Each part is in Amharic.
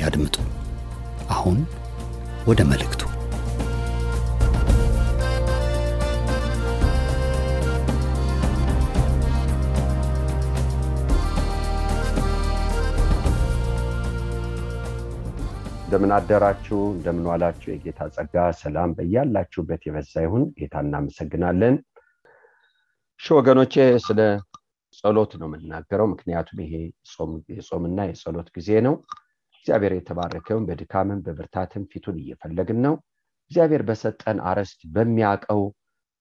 ያድምጡ። አሁን ወደ መልእክቱ። እንደምን አደራችሁ፣ እንደምን ዋላችሁ። የጌታ ጸጋ ሰላም በያላችሁበት የበዛ ይሁን። ጌታ እናመሰግናለን። እሺ ወገኖቼ፣ ስለ ጸሎት ነው የምናገረው፣ ምክንያቱም ይሄ የጾምና የጸሎት ጊዜ ነው። እግዚአብሔር የተባረከውን በድካምም በብርታትም ፊቱን እየፈለግን ነው። እግዚአብሔር በሰጠን አርዕስት በሚያውቀው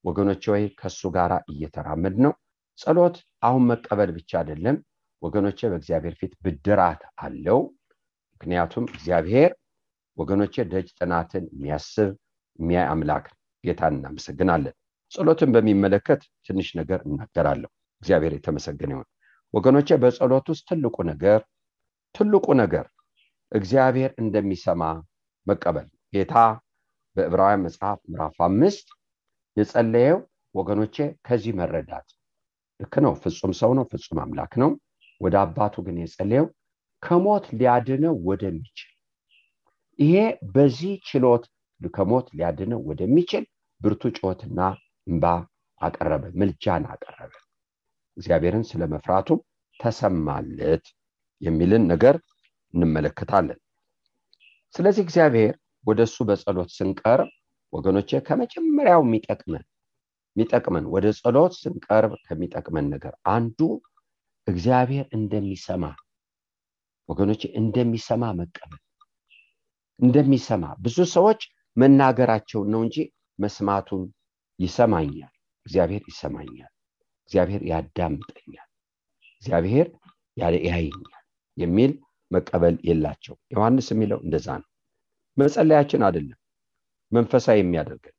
ወገኖቼ ወይ ከእሱ ጋር እየተራመድ ነው። ጸሎት አሁን መቀበል ብቻ አይደለም ወገኖቼ፣ በእግዚአብሔር ፊት ብድራት አለው። ምክንያቱም እግዚአብሔር ወገኖቼ ደጅ ጥናትን የሚያስብ የሚያይ አምላክ ጌታን እናመሰግናለን። ጸሎትን በሚመለከት ትንሽ ነገር እናገራለሁ። እግዚአብሔር የተመሰገነ ይሁን። ወገኖቼ በጸሎት ውስጥ ትልቁ ነገር ትልቁ ነገር እግዚአብሔር እንደሚሰማ መቀበል። ጌታ በዕብራውያን መጽሐፍ ምዕራፍ አምስት የጸለየው ወገኖቼ ከዚህ መረዳት ልክ ነው። ፍጹም ሰው ነው፣ ፍጹም አምላክ ነው። ወደ አባቱ ግን የጸለየው ከሞት ሊያድነው ወደሚችል ይሄ በዚህ ችሎት ከሞት ሊያድነው ወደሚችል ብርቱ ጩኸትና እንባ አቀረበ፣ ምልጃን አቀረበ። እግዚአብሔርን ስለ መፍራቱም ተሰማለት የሚልን ነገር እንመለከታለን። ስለዚህ እግዚአብሔር ወደ እሱ በጸሎት ስንቀርብ ወገኖቼ ከመጀመሪያው የሚጠቅመን ወደ ጸሎት ስንቀርብ ከሚጠቅመን ነገር አንዱ እግዚአብሔር እንደሚሰማ ወገኖች እንደሚሰማ መቀበል እንደሚሰማ ብዙ ሰዎች መናገራቸውን ነው እንጂ መስማቱን ይሰማኛል፣ እግዚአብሔር ይሰማኛል፣ እግዚአብሔር ያዳምጠኛል፣ እግዚአብሔር ያየኛል የሚል መቀበል የላቸው። ዮሐንስ የሚለው እንደዛ ነው። መጸለያችን አይደለም መንፈሳዊ የሚያደርገን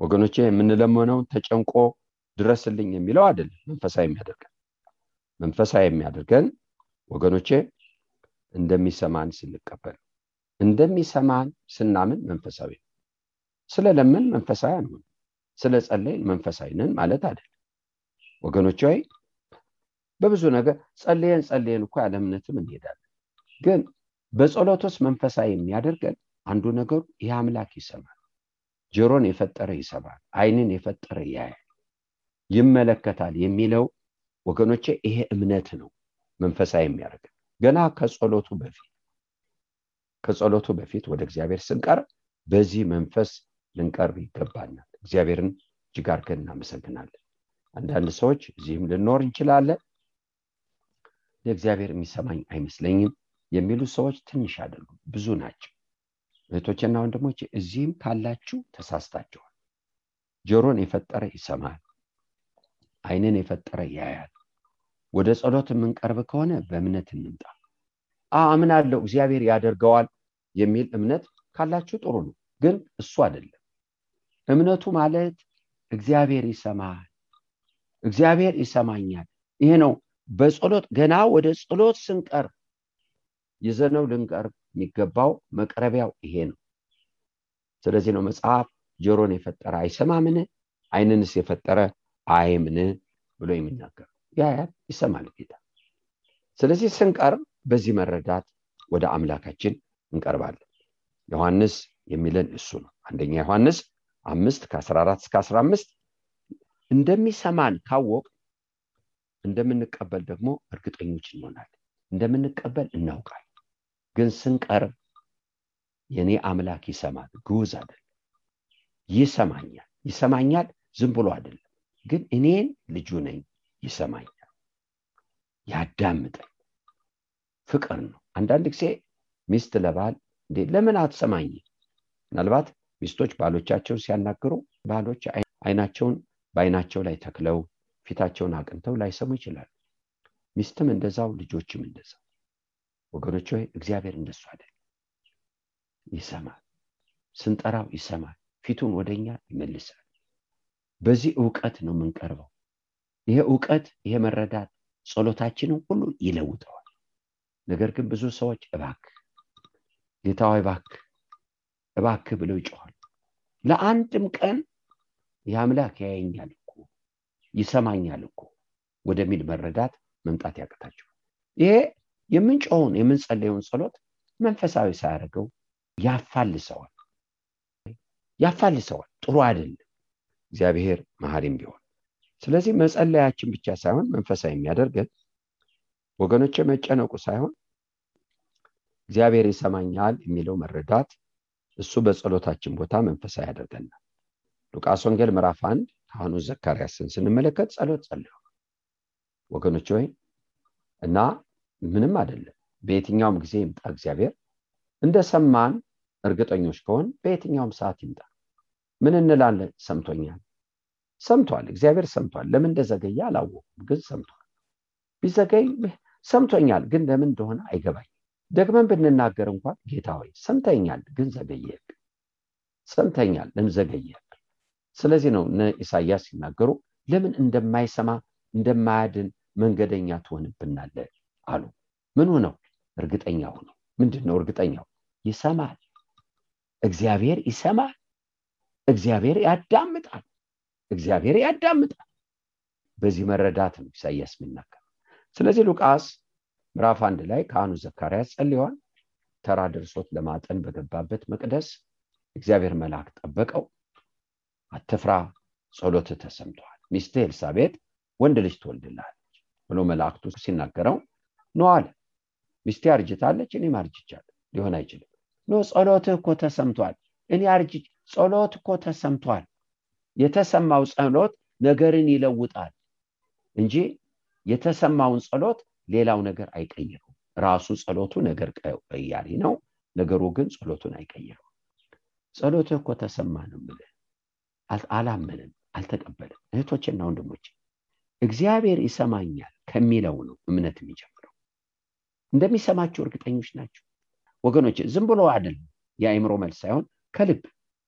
ወገኖቼ፣ የምንለመነውን ተጨንቆ ድረስልኝ የሚለው አይደለም መንፈሳዊ የሚያደርገን መንፈሳዊ የሚያደርገን ወገኖቼ እንደሚሰማን ስንቀበል እንደሚሰማን ስናምን መንፈሳዊ ነው። ስለለምን መንፈሳዊ አንሆን፣ ስለ ጸለይን መንፈሳዊ ነን ማለት አይደለም ወገኖች። ወይ በብዙ ነገር ጸለየን ጸለየን እኮ ያለ እምነትም እንሄዳለን። ግን በጸሎት መንፈሳዊ የሚያደርገን አንዱ ነገሩ ይህ አምላክ ይሰማል። ጆሮን የፈጠረ ይሰማል፣ ዓይንን የፈጠረ ያያል፣ ይመለከታል የሚለው ወገኖቼ ይሄ እምነት ነው መንፈሳዊ የሚያደርገን ገና ከጸሎቱ በፊት ከጸሎቱ በፊት ወደ እግዚአብሔር ስንቀርብ በዚህ መንፈስ ልንቀርብ ይገባናል። እግዚአብሔርን እጅግ አድርገን እናመሰግናለን። አንዳንድ ሰዎች እዚህም ልኖር እንችላለን፣ ለእግዚአብሔር የሚሰማኝ አይመስለኝም የሚሉ ሰዎች ትንሽ አይደሉም፣ ብዙ ናቸው። እህቶችና ወንድሞች እዚህም ካላችሁ ተሳስታችኋል። ጆሮን የፈጠረ ይሰማል፣ ዓይንን የፈጠረ ያያል። ወደ ጸሎት የምንቀርብ ከሆነ በእምነት እንምጣ። አምናለሁ እግዚአብሔር ያደርገዋል የሚል እምነት ካላችሁ ጥሩ ነው፣ ግን እሱ አይደለም እምነቱ ማለት እግዚአብሔር ይሰማል፣ እግዚአብሔር ይሰማኛል። ይሄ ነው በጸሎት ገና ወደ ጸሎት ስንቀርብ ይዘነው ልንቀርብ የሚገባው መቅረቢያው ይሄ ነው። ስለዚህ ነው መጽሐፍ ጆሮን የፈጠረ አይሰማምን? ዓይንንስ የፈጠረ አያይምን ብሎ የሚናገር ያያል፣ ይሰማል ጌታ። ስለዚህ ስንቀርብ በዚህ መረዳት ወደ አምላካችን እንቀርባለን። ዮሐንስ የሚለን እሱ ነው። አንደኛ ዮሐንስ አምስት ከ14 እስከ 15 እንደሚሰማን ካወቅ እንደምንቀበል ደግሞ እርግጠኞች እንሆናለን። እንደምንቀበል እናውቃለን። ግን ስንቀርብ የእኔ አምላክ ይሰማል ግዑዝ አይደለም። ይሰማኛል። ይሰማኛል ዝም ብሎ አይደለም ግን እኔን ልጁ ነኝ ይሰማኛል። ያዳምጠኝ። ፍቅር ነው። አንዳንድ ጊዜ ሚስት ለባል ለምን አትሰማኝ? ምናልባት ሚስቶች ባሎቻቸውን ሲያናግሩ ባሎች አይናቸውን በአይናቸው ላይ ተክለው ፊታቸውን አቅንተው ላይሰሙ ይችላሉ። ሚስትም እንደዛው ልጆችም እንደዛው። ወገኖች ሆይ እግዚአብሔር እንደሱ አይደል? ይሰማል ስንጠራው ይሰማል ፊቱን ወደኛ ይመልሳል። በዚህ እውቀት ነው የምንቀርበው። ይሄ እውቀት ይሄ መረዳት ጸሎታችንን ሁሉ ይለውጠዋል። ነገር ግን ብዙ ሰዎች እባክ ጌታዊ እባክ እባክ ብለው ይጮኋል ለአንድም ቀን የአምላክ ያየኛል ይሰማኛል እኮ። ወደሚል መረዳት መምጣት ያቅታቸዋል ይሄ የምንጮውን የምንጸለየውን ጸሎት መንፈሳዊ ሳያደርገው ያፋልሰዋል። ያፋልሰዋል። ጥሩ አይደለም። እግዚአብሔር መሀሪም ቢሆን። ስለዚህ መጸለያችን ብቻ ሳይሆን መንፈሳዊ የሚያደርገን ወገኖች መጨነቁ ሳይሆን እግዚአብሔር ይሰማኛል የሚለው መረዳት እሱ በጸሎታችን ቦታ መንፈሳዊ ያደርገናል። ሉቃስ ወንጌል ምዕራፍ አንድ ካህኑ ዘካርያስን ስንመለከት ጸሎት ጸልዩ ወገኖች ሆይ እና ምንም አይደለም። በየትኛውም ጊዜ ይምጣ እግዚአብሔር። እንደሰማን እርግጠኞች ከሆን በየትኛውም ሰዓት ይምጣ። ምን እንላለን? ሰምቶኛል። ሰምቷል እግዚአብሔር ሰምቷል። ለምን እንደዘገየ አላወቁም ግን ሰምቷል። ቢዘገይ ሰምቶኛል ግን ለምን እንደሆነ አይገባኝ ደግመን ብንናገር እንኳን ጌታ ሆይ ሰምተኛል ግን ዘገየብ ሰምተኛል ለምን ዘገየብ ስለዚህ ነው እነ ኢሳያስ ሲናገሩ ለምን እንደማይሰማ እንደማያድን መንገደኛ ትሆንብናለ አሉ። ምኑ ነው? እርግጠኛ ነው። ምንድን ነው እርግጠኛው? ይሰማል። እግዚአብሔር ይሰማል። እግዚአብሔር ያዳምጣል። እግዚአብሔር ያዳምጣል። በዚህ መረዳት ነው ኢሳያስ የሚናገር ስለዚህ ሉቃስ ምዕራፍ አንድ ላይ ካህኑ ዘካርያስ ጸልዋል ተራ ደርሶት ለማጠን በገባበት መቅደስ እግዚአብሔር መልአክ ጠበቀው አትፍራ ጸሎት ተሰምተዋል ሚስት ኤልሳቤጥ ወንድ ልጅ ትወልድላለች ብሎ መላእክቱ ሲናገረው no አለ። ሚስቴ አርጅታለች እኔም አርጅቻለሁ። ሊሆን አይችልም። ኖ ጸሎትህ እኮ ተሰምቷል። እኔ አርጅ ጸሎት እኮ ተሰምቷል። የተሰማው ጸሎት ነገርን ይለውጣል እንጂ የተሰማውን ጸሎት ሌላው ነገር አይቀይረው ራሱ ጸሎቱ ነገር ቀያሪ ነው ነገሩ ግን ጸሎቱን አይቀይረው ጸሎትህ እኮ ተሰማ ነው ምልህ አላመንም አልተቀበልም እህቶችና ወንድሞች እግዚአብሔር ይሰማኛል ከሚለው ነው እምነት የሚጀምረው። እንደሚሰማቸው እርግጠኞች ናቸው ወገኖች ዝም ብሎ አይደለም የአእምሮ መልስ ሳይሆን ከልብ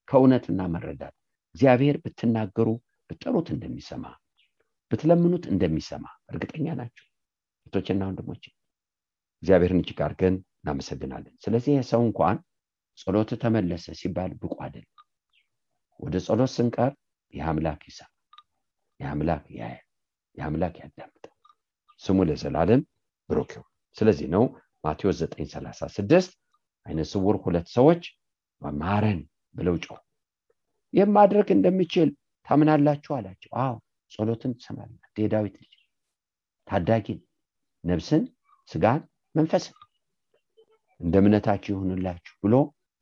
ከእውነትና መረዳት። እግዚአብሔር ብትናገሩ ብጠሩት እንደሚሰማ ብትለምኑት እንደሚሰማ እርግጠኛ ናቸው እህቶችና ወንድሞች እግዚአብሔርን እጅግ አድርገን እናመሰግናለን። ስለዚህ ሰው እንኳን ጸሎት ተመለሰ ሲባል ብቁ አይደል ወደ ጸሎት ስንቀር የአምላክ ይሰማ የአምላክ ያያል የአምላክ ያዳምጣል ስሙ ለዘላለም ብሩክ ይሁን። ስለዚህ ነው ማቴዎስ 936 አይነ ስውር ሁለት ሰዎች ማረን ብለው ጮሁ ይህም እንደሚችል ታምናላችሁ? አላቸው። አዎ ጸሎትን ትሰማል የዳዊት ልጅ? ታዳጊ ነብስን ስጋን መንፈስን እንደ እምነታችሁ ይሁንላችሁ ብሎ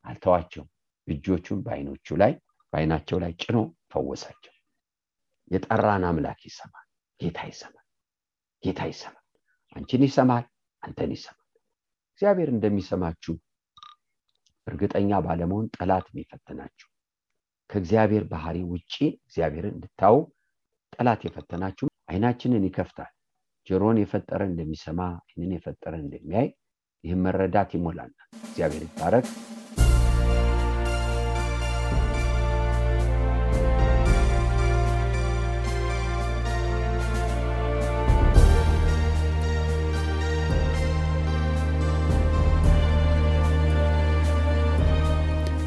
አልተዋቸው እጆቹን በአይኖቹ ላይ በአይናቸው ላይ ጭኖ ፈወሳቸው። የጠራን አምላክ ይሰማል ጌታ ይሰማል ጌታ ይሰማል። አንቺን ይሰማል አንተን ይሰማል። እግዚአብሔር እንደሚሰማችሁ እርግጠኛ ባለመሆን ጠላት የሚፈትናችሁ ከእግዚአብሔር ባህሪ ውጪ እግዚአብሔርን እንድታው ጠላት የፈተናችሁ አይናችንን ይከፍታል። ጆሮን የፈጠረ እንደሚሰማ አይንን የፈጠረ እንደሚያይ ይህም መረዳት ይሞላናል። እግዚአብሔር ይባረክ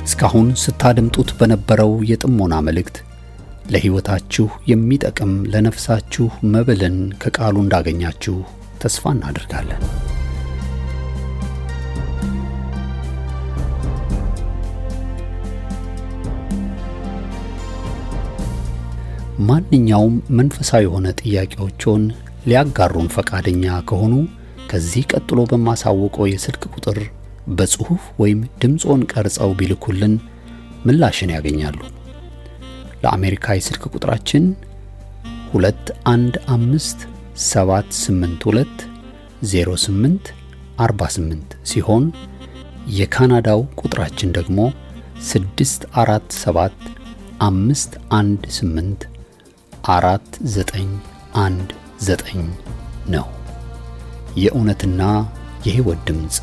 እስካሁን ስታደምጡት በነበረው የጥሞና መልእክት ለሕይወታችሁ የሚጠቅም ለነፍሳችሁ መብልን ከቃሉ እንዳገኛችሁ ተስፋ እናደርጋለን። ማንኛውም መንፈሳዊ የሆነ ጥያቄዎችን ሊያጋሩን ፈቃደኛ ከሆኑ ከዚህ ቀጥሎ በማሳወቀው የስልክ ቁጥር በጽሑፍ ወይም ድምፆን ቀርጸው ቢልኩልን ምላሽን ያገኛሉ። ለአሜሪካ የስልክ ቁጥራችን 215 782 08 48 ሲሆን የካናዳው ቁጥራችን ደግሞ 647 518 4919 ነው። የእውነትና የሕይወት ድምፅ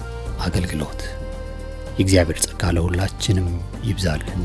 አገልግሎት የእግዚአብሔር ጸጋ ለሁላችንም ይብዛልን።